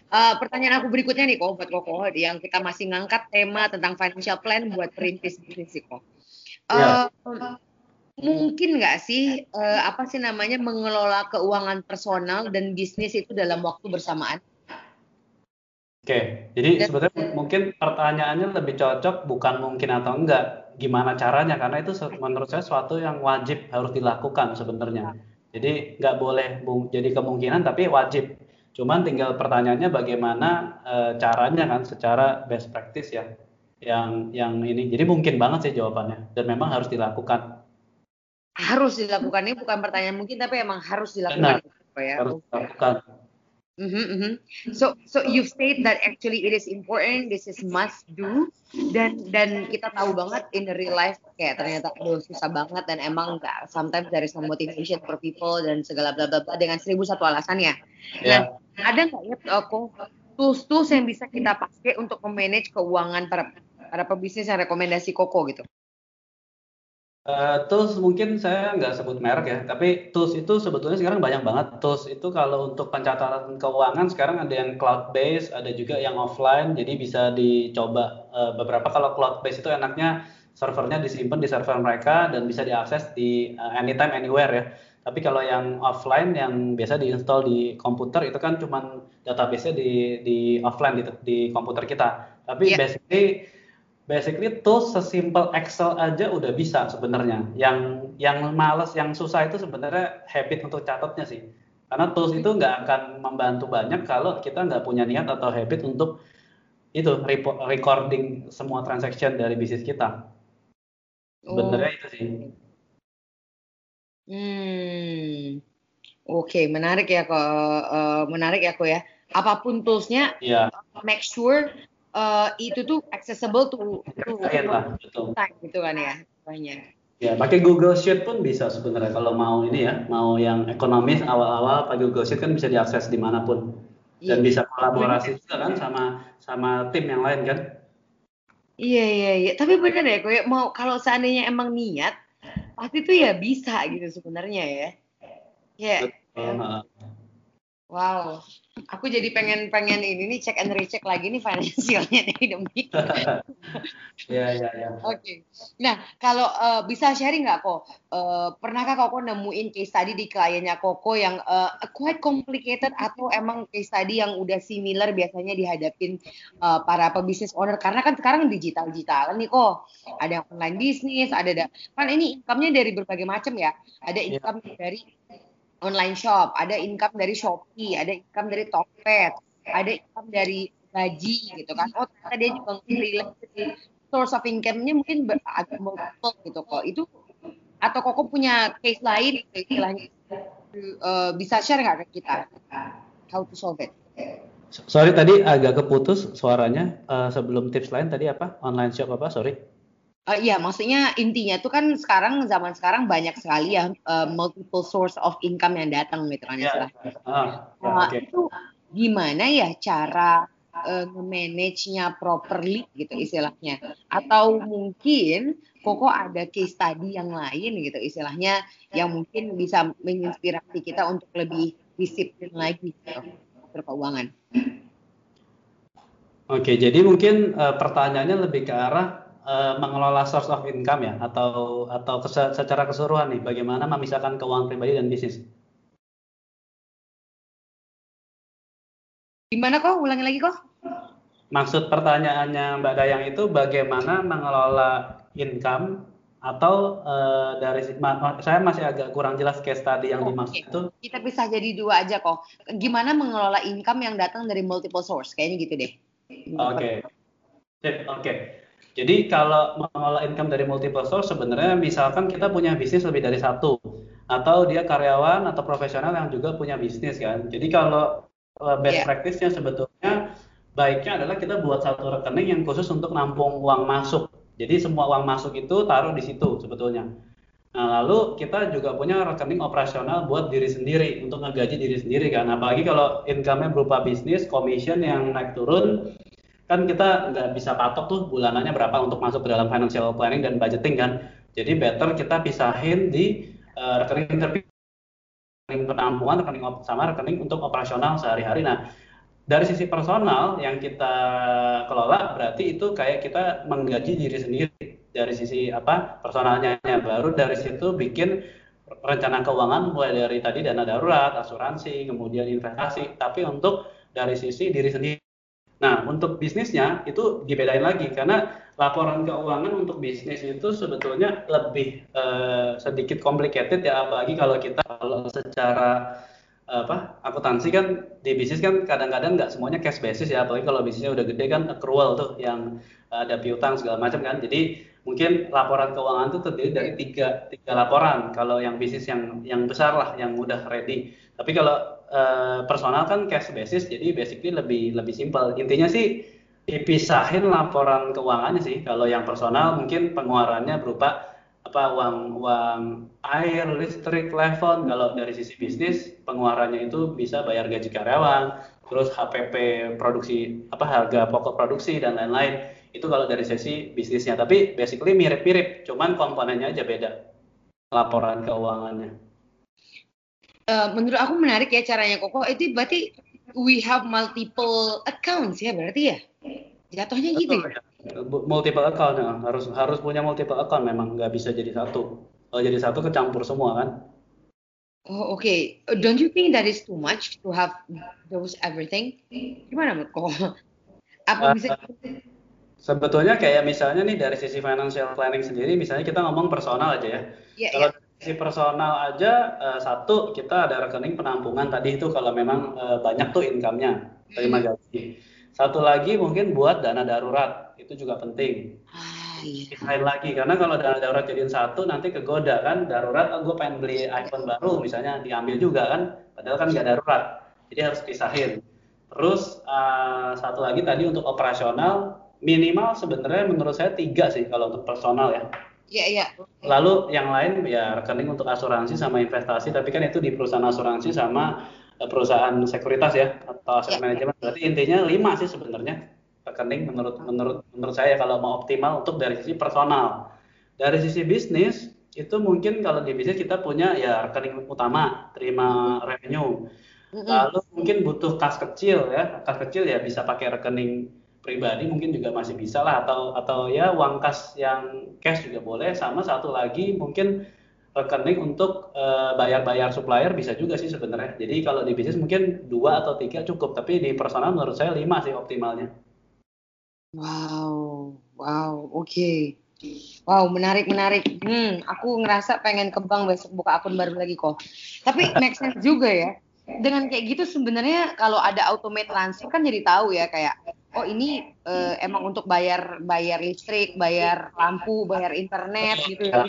S1: Uh, pertanyaan aku berikutnya nih Koko buat Koko yang kita masih ngangkat tema tentang financial plan buat perintis bisnis Koko. Uh, yeah. Mungkin nggak sih uh, apa sih namanya mengelola keuangan personal dan bisnis itu dalam waktu bersamaan?
S2: Oke, jadi sebetulnya mungkin pertanyaannya lebih cocok bukan mungkin atau enggak, gimana caranya karena itu menurut saya suatu yang wajib harus dilakukan sebenarnya. Jadi nggak boleh jadi kemungkinan tapi wajib. Cuman tinggal pertanyaannya bagaimana e, caranya kan secara best practice ya. Yang yang ini. Jadi mungkin banget sih jawabannya dan memang harus dilakukan.
S1: Harus dilakukan ini bukan pertanyaan mungkin tapi emang harus dilakukan.
S2: Benar, ya. Harus dilakukan.
S1: Mm-hmm, mm-hmm. So, so you state that actually it is important, this is must do, dan dan kita tahu banget in the real life kayak ternyata aduh susah banget dan emang nggak sometimes there is no motivation for people dan segala bla bla bla dengan seribu satu alasannya. Yeah. Nah, ada nggak ya kok tools-tools yang bisa kita pakai untuk memanage keuangan para para pebisnis yang rekomendasi Koko gitu?
S2: Uh, tools mungkin saya nggak sebut merek ya, tapi tools itu sebetulnya sekarang banyak banget. Tools itu kalau untuk pencatatan keuangan sekarang ada yang cloud base, ada juga yang offline, jadi bisa dicoba uh, beberapa. Kalau cloud base itu enaknya servernya disimpan di server mereka dan bisa diakses di uh, anytime anywhere ya. Tapi kalau yang offline yang biasa diinstal di komputer itu kan cuma database-nya di di offline di, di komputer kita. Tapi yeah. basically basically tools sesimpel Excel aja udah bisa sebenarnya. Yang yang males, yang susah itu sebenarnya habit untuk catatnya sih. Karena tools itu nggak akan membantu banyak kalau kita nggak punya niat atau habit untuk itu recording semua transaction dari bisnis kita. Sebenarnya oh. itu sih.
S1: Hmm. Oke, okay, menarik ya kok. Uh, menarik ya kok ya. Apa pun toolsnya, yeah. make sure uh, itu tuh accessible to to lah, betul. time gitu kan ya banyak.
S2: Ya, pakai Google Sheet pun bisa sebenarnya kalau mau ini ya, mau yang ekonomis awal-awal pakai Google Sheet kan bisa diakses di mana pun dan iya. bisa kolaborasi juga kan sama sama tim yang lain kan.
S1: Iya iya iya, tapi benar ya, gue mau kalau seandainya emang niat, pasti tuh ya bisa gitu sebenarnya ya. Ya. Yeah. Wow, aku jadi pengen pengen ini nih cek and recheck lagi nih finansialnya dari <laughs> demi. <laughs>
S2: Ya ya ya.
S1: Oke. Nah kalau uh, bisa sharing nggak kok? Uh, pernahkah koko nemuin case study di kliennya koko yang uh, quite complicated atau emang case study yang udah similar biasanya dihadapin uh, para pebisnis owner? Karena kan sekarang digital digital nih kok. Ada yang online bisnis, ada kan ini income-nya dari berbagai macam ya. Ada iya. income yeah. dari online shop, ada income dari Shopee, ada income dari Tokped, ada income dari gaji gitu kan. Oh ternyata dia juga relate source of income-nya mungkin agak multiple gitu kok. Itu atau kok punya case lain istilahnya uh, bisa share nggak ke kita how to solve it?
S2: Sorry tadi agak keputus suaranya. Uh, sebelum tips lain tadi apa? Online shop apa? Sorry.
S1: Uh, iya, maksudnya intinya itu kan sekarang zaman sekarang banyak sekali ya uh, multiple source of income yang datang gitu kan ya. Uh, uh, okay. Itu gimana ya cara uh, nge-manage-nya properly gitu istilahnya? Atau mungkin Koko ada case study yang lain gitu istilahnya yang mungkin bisa menginspirasi kita untuk lebih disiplin lagi gitu berkeuangan.
S2: Oke, jadi mungkin uh, pertanyaannya lebih ke arah uh, mengelola source of income ya atau atau secara keseluruhan nih bagaimana memisahkan keuangan pribadi dan bisnis?
S1: Gimana kok? Ulangi lagi kok.
S2: Maksud pertanyaannya Mbak Dayang itu bagaimana mengelola income atau uh, dari saya masih agak kurang jelas case tadi yang oh, dimaksud okay. itu.
S1: Kita bisa jadi dua aja kok. Gimana mengelola income yang datang dari multiple source? Kayaknya gitu deh.
S2: Oke. Okay. Oke. Okay. Jadi kalau mengelola income dari multiple source sebenarnya misalkan kita punya bisnis lebih dari satu atau dia karyawan atau profesional yang juga punya bisnis kan. Jadi kalau uh, best yeah. practice-nya sebetulnya baiknya adalah kita buat satu rekening yang khusus untuk nampung uang masuk. Jadi semua uang masuk itu taruh di situ sebetulnya. Nah, lalu kita juga punya rekening operasional buat diri sendiri untuk ngegaji diri sendiri kan. Apalagi kalau income-nya berupa bisnis, commission yang naik turun, kan kita nggak bisa patok tuh bulanannya berapa untuk masuk ke dalam financial planning dan budgeting kan. Jadi better kita pisahin di uh, rekening rekening penampungan, rekening sama rekening untuk operasional sehari-hari. Nah, dari sisi personal yang kita kelola berarti itu kayak kita menggaji diri sendiri dari sisi apa personalnya baru dari situ bikin rencana keuangan mulai dari tadi dana darurat, asuransi, kemudian investasi, tapi untuk dari sisi diri sendiri Nah, untuk bisnisnya itu dibedain lagi karena laporan keuangan untuk bisnis itu sebetulnya lebih uh, sedikit complicated ya apalagi kalau kita kalau secara apa akuntansi kan di bisnis kan kadang-kadang nggak semuanya cash basis ya apalagi kalau bisnisnya udah gede kan accrual tuh yang ada piutang segala macam kan. Jadi mungkin laporan keuangan itu terdiri dari tiga tiga laporan. Kalau yang bisnis yang yang besar lah yang udah ready. Tapi kalau Eh, personal kan cash basis jadi basically lebih lebih simpel intinya sih dipisahin laporan keuangannya sih kalau yang personal mungkin pengeluarannya berupa apa uang uang air listrik telepon kalau dari sisi bisnis pengeluarannya itu bisa bayar gaji karyawan terus HPP produksi apa harga pokok produksi dan lain-lain Itu kalau dari sisi bisnisnya. Tapi basically mirip-mirip, cuman komponennya aja beda. Laporan keuangannya.
S1: Uh, menurut aku menarik ya caranya Koko. Itu berarti we have multiple accounts ya berarti ya? Jatuhnya gitu ya?
S2: Multiple account ya. Harus harus punya multiple account memang nggak bisa jadi satu. Kalau jadi satu kecampur semua kan.
S1: Oh oke. Okay. Don't you think that is too much to have those everything? Gimana menurut kok? <laughs> Apa uh, bisa?
S2: Sebetulnya kayak misalnya nih dari sisi financial planning sendiri, misalnya kita ngomong personal aja ya. Yeah, kalau yeah. Sisi personal aja uh, satu kita ada rekening penampungan tadi itu kalau memang uh, banyak tuh income-nya terima hmm. gaji. Satu lagi mungkin buat dana darurat itu juga penting. Ah, iya. lagi karena kalau dana darurat jadiin satu nanti kegoda kan darurat oh, gue pengen beli iPhone baru misalnya diambil juga kan padahal kan nggak darurat jadi harus pisahin. Terus uh, satu lagi tadi untuk operasional minimal sebenarnya menurut saya tiga sih kalau untuk personal ya.
S1: Iya iya.
S2: Lalu yang lain ya rekening untuk asuransi sama investasi tapi kan itu di perusahaan asuransi sama Eh, perusahaan sekuritas ya atau aset ya. manajemen. Berarti intinya lima sih sebenarnya rekening menurut menurut menurut saya kalau mau optimal untuk dari sisi personal. Dari sisi bisnis itu mungkin kalau di bisnis kita punya ya rekening utama terima revenue. Lalu mungkin butuh kas kecil ya, kas kecil ya bisa pakai rekening pribadi mungkin juga masih bisa lah atau atau ya uang kas yang cash juga boleh sama satu lagi mungkin rekening untuk uh, bayar-bayar supplier bisa juga sih sebenarnya. Jadi kalau di bisnis mungkin dua atau tiga cukup, tapi di personal menurut saya lima sih optimalnya.
S1: Wow, wow, oke. Okay. Wow, menarik, menarik. Hmm, aku ngerasa pengen kembang besok buka akun baru lagi kok. Tapi make sense juga ya. Dengan kayak gitu sebenarnya kalau ada automate transfer kan jadi tahu ya kayak oh ini uh, emang untuk bayar bayar listrik, bayar lampu, bayar internet gitu ya.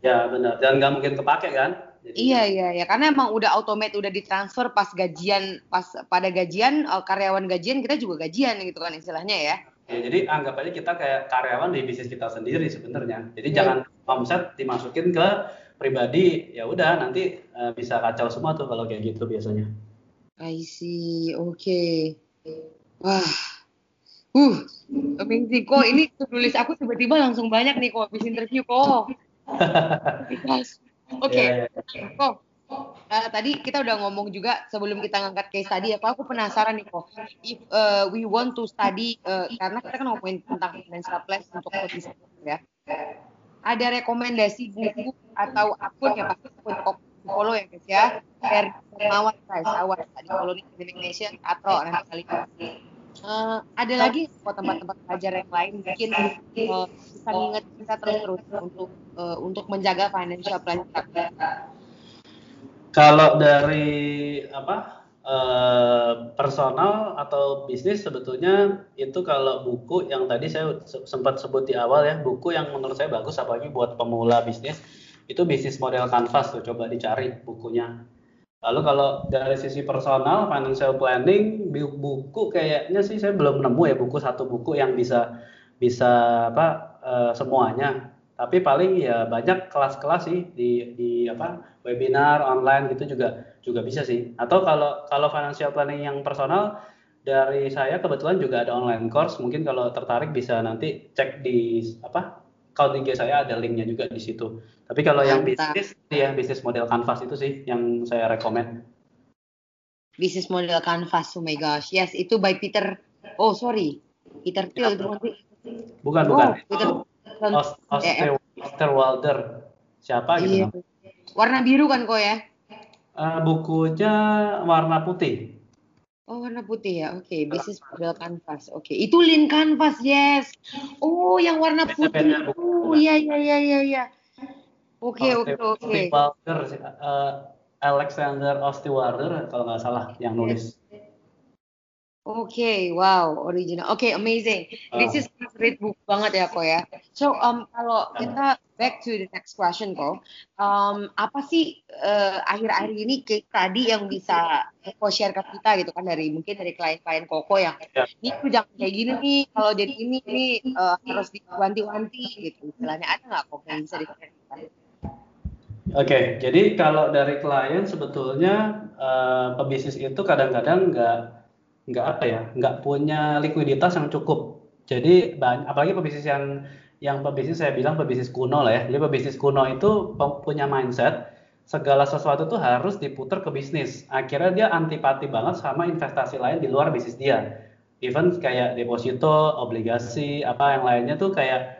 S2: Ya benar, dan nggak mungkin kepake kan?
S1: Jadi, iya iya ya karena emang udah automate udah ditransfer pas gajian pas pada gajian uh, karyawan gajian kita juga gajian gitu kan istilahnya ya.
S2: Ya, jadi anggap aja kita kayak karyawan di bisnis kita sendiri sebenarnya. Jadi ya. jangan omset dimasukin ke pribadi, ya udah nanti uh, bisa kacau semua tuh kalau kayak gitu biasanya.
S1: I see, oke. Okay. Wah, Uh, amazing kok. Ini tulis aku tiba-tiba langsung banyak nih kok habis interview kok. <laughs> Oke, okay. yeah, yeah. kok. Uh, tadi kita udah ngomong juga sebelum kita ngangkat case tadi ya, kok aku penasaran nih kok. If uh, we want to study, uh, karena kita kan ngomongin tentang financial plan untuk bisnis ya. Ada rekomendasi buku atau akun ya pasti akun follow ya guys ya. Dari Mawar guys, awas di follow nih Nation atau nanti kali uh, ada lagi tempat-tempat belajar yang lain mungkin uh, bisa nginget kita terus-terus untuk uh, untuk menjaga financial planning.
S2: Kalau dari apa uh, personal atau bisnis sebetulnya itu kalau buku yang tadi saya sempat sebut di awal ya buku yang menurut saya bagus apalagi buat pemula bisnis itu bisnis model canvas tuh coba dicari bukunya Lalu kalau dari sisi personal, financial planning, buku kayaknya sih saya belum nemu ya buku satu buku yang bisa bisa apa uh, semuanya. Tapi paling ya banyak kelas-kelas sih di di apa webinar online gitu juga juga bisa sih. Atau kalau kalau financial planning yang personal dari saya kebetulan juga ada online course. Mungkin kalau tertarik bisa nanti cek di apa account IG saya ada linknya juga di situ. Tapi kalau Mantap. yang bisnis, ya bisnis model canvas itu sih yang saya rekomend.
S1: Bisnis model canvas, oh my gosh, yes itu by Peter. Oh sorry, Peter Thiel itu nanti.
S2: Bukan oh, bukan. Peter Oster Walder. Siapa gitu? Iya.
S1: Warna biru kan kok ya?
S2: Uh, bukunya warna putih.
S1: Oh, warna putih ya. Oke, okay. business model canvas. Oke, okay. itu link canvas, yes. Oh, yang warna putih. Oh, iya iya iya iya iya. Oke, oke, oke.
S2: Eh, Alexander Ostiwarder kalau nggak salah yang nulis.
S1: Oke, okay, wow, original. Oke, okay, amazing. This is great book banget ya, kok ya. So, um, kalau kita back to the next question, kok, um, apa sih uh, akhir-akhir ini case tadi yang bisa kok share ke kita gitu kan dari mungkin dari klien-klien Koko yang yeah. ini tuh jangan kayak gini nih, kalau jadi ini nih uh, harus diwanti-wanti gitu. Istilahnya ada nggak kok yang bisa di-share
S2: Oke, okay, jadi kalau dari klien sebetulnya uh, pebisnis itu kadang-kadang nggak nggak apa ya nggak punya likuiditas yang cukup Jadi apalagi pebisnis yang yang pebisnis saya bilang pebisnis kuno lah ya. Jadi pebisnis kuno itu punya mindset segala sesuatu tuh harus diputar ke bisnis. Akhirnya dia antipati banget sama investasi lain di luar bisnis dia. Even kayak deposito, obligasi, apa yang lainnya tuh kayak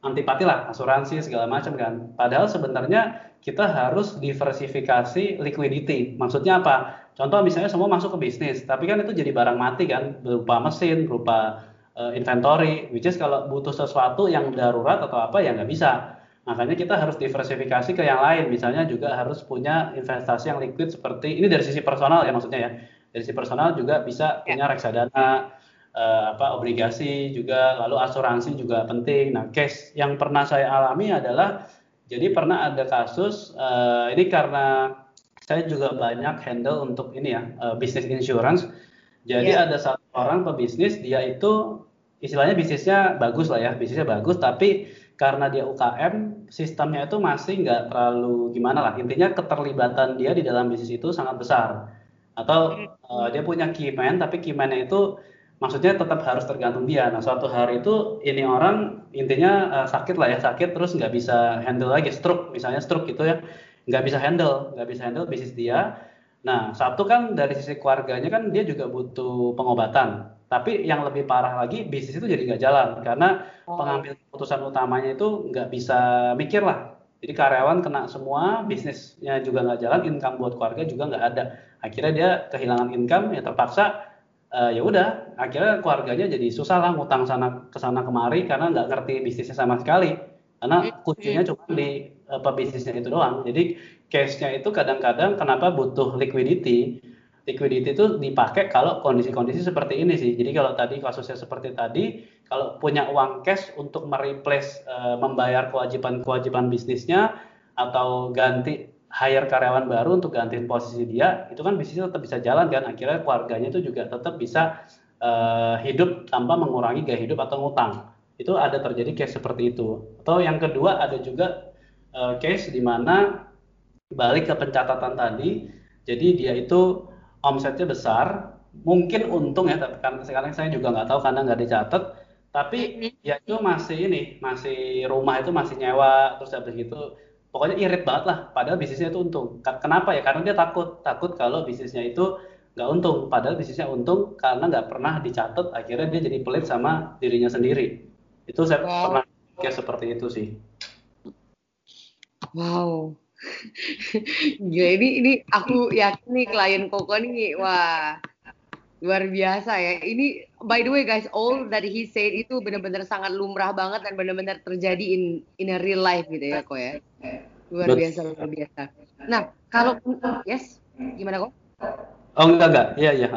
S2: antipati lah, asuransi segala macam kan. Padahal sebenarnya kita harus diversifikasi liquidity. Maksudnya apa? Contoh misalnya semua masuk ke bisnis, tapi kan itu jadi barang mati kan, berupa mesin, berupa uh, inventory, which is kalau butuh sesuatu yang darurat atau apa ya nggak bisa. Makanya kita harus diversifikasi ke yang lain. Misalnya juga harus punya investasi yang liquid seperti ini dari sisi personal ya maksudnya ya. Dari sisi personal juga bisa punya ya. reksadana, uh, apa obligasi juga, lalu asuransi juga penting. Nah, case yang pernah saya alami adalah jadi pernah ada kasus uh, ini karena saya juga banyak handle untuk ini ya uh, bisnis insurance. Jadi yeah. ada satu orang pebisnis dia itu istilahnya bisnisnya bagus lah ya, bisnisnya bagus, tapi karena dia UKM, sistemnya itu masih nggak terlalu gimana lah. Intinya keterlibatan dia di dalam bisnis itu sangat besar. Atau uh, dia punya key man, tapi key man itu maksudnya tetap harus tergantung dia. Nah suatu hari itu ini orang intinya uh, sakit lah ya, sakit terus nggak bisa handle lagi, stroke misalnya stroke gitu ya, nggak bisa handle, nggak bisa handle bisnis dia. Nah satu kan dari sisi keluarganya kan dia juga butuh pengobatan tapi yang lebih parah lagi bisnis itu jadi nggak jalan karena oh. pengambil keputusan utamanya itu nggak bisa mikir lah. Jadi karyawan kena semua, bisnisnya juga nggak jalan, income buat keluarga juga nggak ada. Akhirnya dia kehilangan income, ya terpaksa uh, ya udah. Akhirnya keluarganya jadi susah lah ngutang sana ke sana kemari karena nggak ngerti bisnisnya sama sekali. Karena hmm. kuncinya cuma di apa bisnisnya itu doang. Jadi case-nya itu kadang-kadang kenapa butuh liquidity liquidity itu dipakai kalau kondisi-kondisi seperti ini sih. Jadi kalau tadi kasusnya seperti tadi, kalau punya uang cash untuk mereplace uh, membayar kewajiban-kewajiban bisnisnya atau ganti hire karyawan baru untuk gantiin posisi dia, itu kan bisnisnya tetap bisa jalan kan. Akhirnya keluarganya itu juga tetap bisa uh, hidup tanpa mengurangi gaya hidup atau ngutang. Itu ada terjadi case seperti itu. Atau yang kedua ada juga uh, case di mana balik ke pencatatan tadi, jadi dia itu omsetnya besar, mungkin untung ya, tapi kan sekarang saya juga nggak tahu karena nggak dicatat. Tapi ya itu masih ini, masih rumah itu masih nyewa, terus habis gitu, pokoknya irit banget lah. Padahal bisnisnya itu untung. Kenapa ya? Karena dia takut, takut kalau bisnisnya itu nggak untung. Padahal bisnisnya untung karena nggak pernah dicatat. Akhirnya dia jadi pelit sama dirinya sendiri. Itu saya wow. pernah kayak seperti itu sih.
S1: Wow, <laughs> Gila ini ini aku yakin nih klien Koko nih wah luar biasa ya. Ini by the way guys, all that he said itu benar-benar sangat lumrah banget dan benar-benar terjadi in in a real life gitu ya kok ya. Luar biasa luar biasa. Nah, kalau yes, gimana kok?
S2: Oh enggak enggak. Iya iya.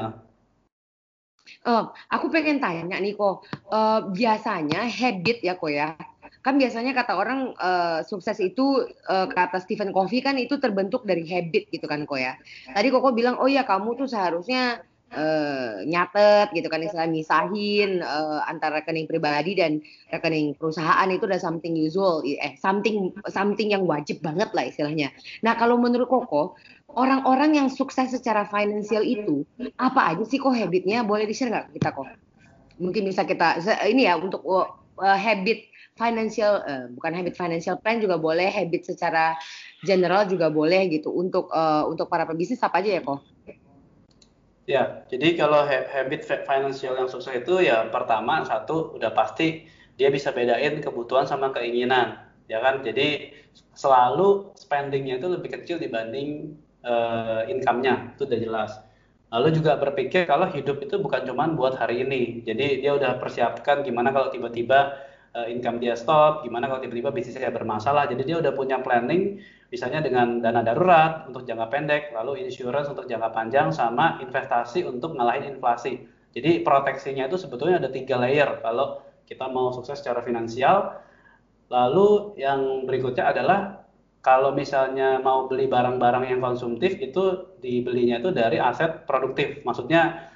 S1: Uh, aku pengen tanya nih kok, uh, biasanya habit ya kok ya, kan biasanya kata orang uh, sukses itu uh, kata Stephen Covey kan itu terbentuk dari habit gitu kan kok ya. Tadi Koko bilang oh ya kamu tuh seharusnya uh, nyatet gitu kan istilah misahin uh, antara rekening pribadi dan rekening perusahaan itu udah something usual eh something something yang wajib banget lah istilahnya. Nah kalau menurut Koko orang-orang yang sukses secara finansial itu apa aja sih kok habitnya boleh di share nggak kita kok? Mungkin bisa kita ini ya untuk uh, habit financial uh, bukan habit financial plan juga boleh, habit secara general juga boleh gitu untuk uh, untuk para pebisnis apa aja ya kok?
S2: Ya, jadi kalau habit financial yang sukses itu ya pertama satu udah pasti dia bisa bedain kebutuhan sama keinginan, ya kan? Jadi selalu spendingnya itu lebih kecil dibanding uh, income-nya, itu udah jelas. Lalu juga berpikir kalau hidup itu bukan cuma buat hari ini. Jadi dia udah persiapkan gimana kalau tiba-tiba uh, income dia stop, gimana kalau tiba-tiba bisnisnya bermasalah. Jadi dia udah punya planning, misalnya dengan dana darurat untuk jangka pendek, lalu insurance untuk jangka panjang, sama investasi untuk ngalahin inflasi. Jadi proteksinya itu sebetulnya ada tiga layer kalau kita mau sukses secara finansial. Lalu yang berikutnya adalah kalau misalnya mau beli barang-barang yang konsumtif itu dibelinya itu dari aset produktif. Maksudnya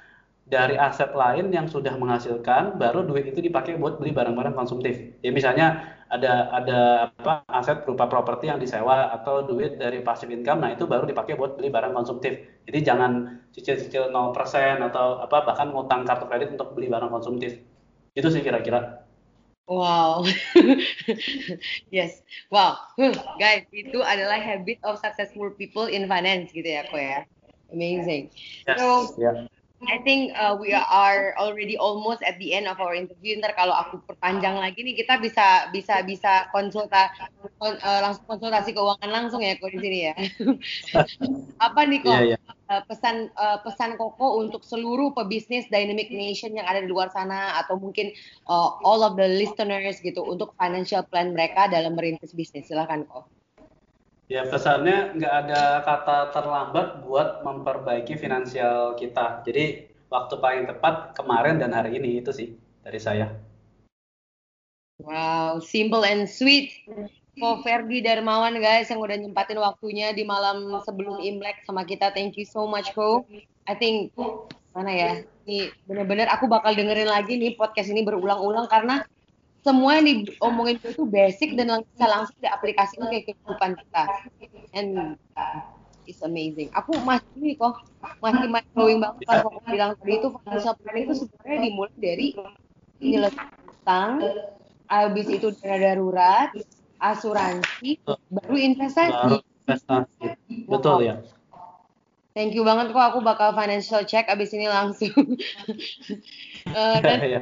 S2: dari aset lain yang sudah menghasilkan baru duit itu dipakai buat beli barang-barang konsumtif. Ya misalnya ada ada apa aset berupa properti yang disewa atau duit dari passive income nah itu baru dipakai buat beli barang konsumtif. Jadi jangan cicil-cicil 0% atau apa bahkan ngutang kartu kredit untuk beli barang konsumtif. Itu sih kira-kira.
S1: Wow. <laughs> yes. Wow. Huh, guys, itu adalah habit of successful people in finance gitu ya, kok ya. Amazing.
S2: Yes.
S1: So,
S2: Ya.
S1: I think uh, we are already almost at the end of our interview. Ntar kalau aku perpanjang lagi nih, kita bisa bisa bisa konsulta kon- uh, langsung konsultasi keuangan langsung ya kok di sini ya. <laughs> Apa nih kok
S2: Iya, iya.
S1: uh, pesan uh, pesan Koko untuk seluruh pebisnis Dynamic Nation yang ada di luar sana atau mungkin uh, all of the listeners gitu untuk financial plan mereka dalam merintis bisnis. Silakan kok.
S2: Ya pesannya nggak ada kata terlambat buat memperbaiki finansial kita. Jadi waktu paling tepat kemarin dan hari ini itu sih dari saya.
S1: Wow, simple and sweet. Ko Ferdi Darmawan guys yang udah nyempatin waktunya di malam sebelum Imlek sama kita. Thank you so much Ko. I think mana ya? Ini bener-bener aku bakal dengerin lagi nih podcast ini berulang-ulang karena semua yang diomongin itu basic dan lang- bisa langsung diaplikasikan ke kehidupan kita. And uh, it's amazing. Aku masih nih kok masih mind blowing banget pas kok bilang tadi itu financial planning itu sebenarnya dimulai dari penyelesaian utang, habis itu dana darurat, asuransi, baru investasi.
S2: Baru investasi. Betul ya.
S1: Thank you banget kok aku bakal financial check abis ini langsung. <laughs> Eh, dan <laughs>
S2: Iya.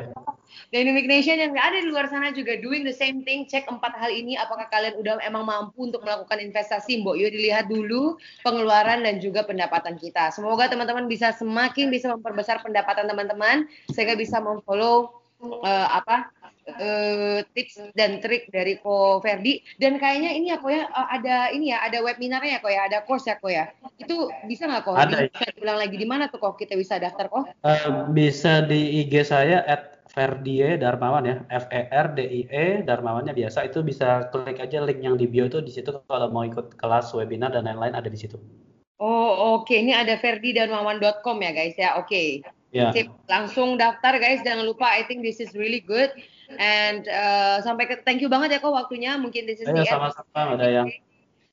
S1: Dynamic Nation yang ada di luar sana juga doing the same thing. Cek empat hal ini apakah kalian udah emang mampu untuk melakukan investasi. Mbok Yo dilihat dulu pengeluaran dan juga pendapatan kita. Semoga teman-teman bisa semakin bisa memperbesar pendapatan teman-teman sehingga bisa memfollow eh, apa eh, tips dan trik dari Ko Ferdi dan kayaknya ini ya Ko ya eh, ada ini ya ada webinarnya ya Ko ya ada course ya Ko ya itu bisa nggak Ko?
S2: Ada.
S1: Bisa diulang lagi di mana tuh Ko kita bisa daftar Ko?
S2: Eh, bisa di IG saya at Ferdie Darmawan ya, F E R D I E Darmawannya biasa itu bisa klik aja link yang di bio itu di situ kalau mau ikut kelas webinar dan lain-lain ada di situ.
S1: Oh oke ini ada ferdidanmawan.com ya guys ya oke.
S2: Ya.
S1: Sip, langsung daftar guys jangan lupa I think this is really good and uh, sampai ke thank you banget ya kok waktunya mungkin this is
S2: Ayo
S1: the
S2: sama-sama ada yang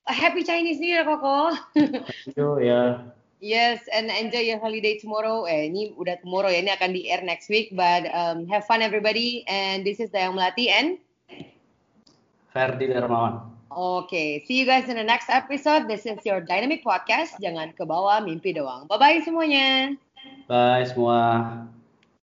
S1: happy Chinese New Year Koko.
S2: itu ya.
S1: Yes and enjoy your holiday tomorrow. Eh ini udah tomorrow ya ini akan di air next week but um, have fun everybody and this is Dayang Melati and
S2: Ferdi Darmawan.
S1: Okay, see you guys in the next episode. This is your Dynamic Podcast. Jangan ke bawah mimpi doang. Bye-bye semuanya.
S2: Bye semua.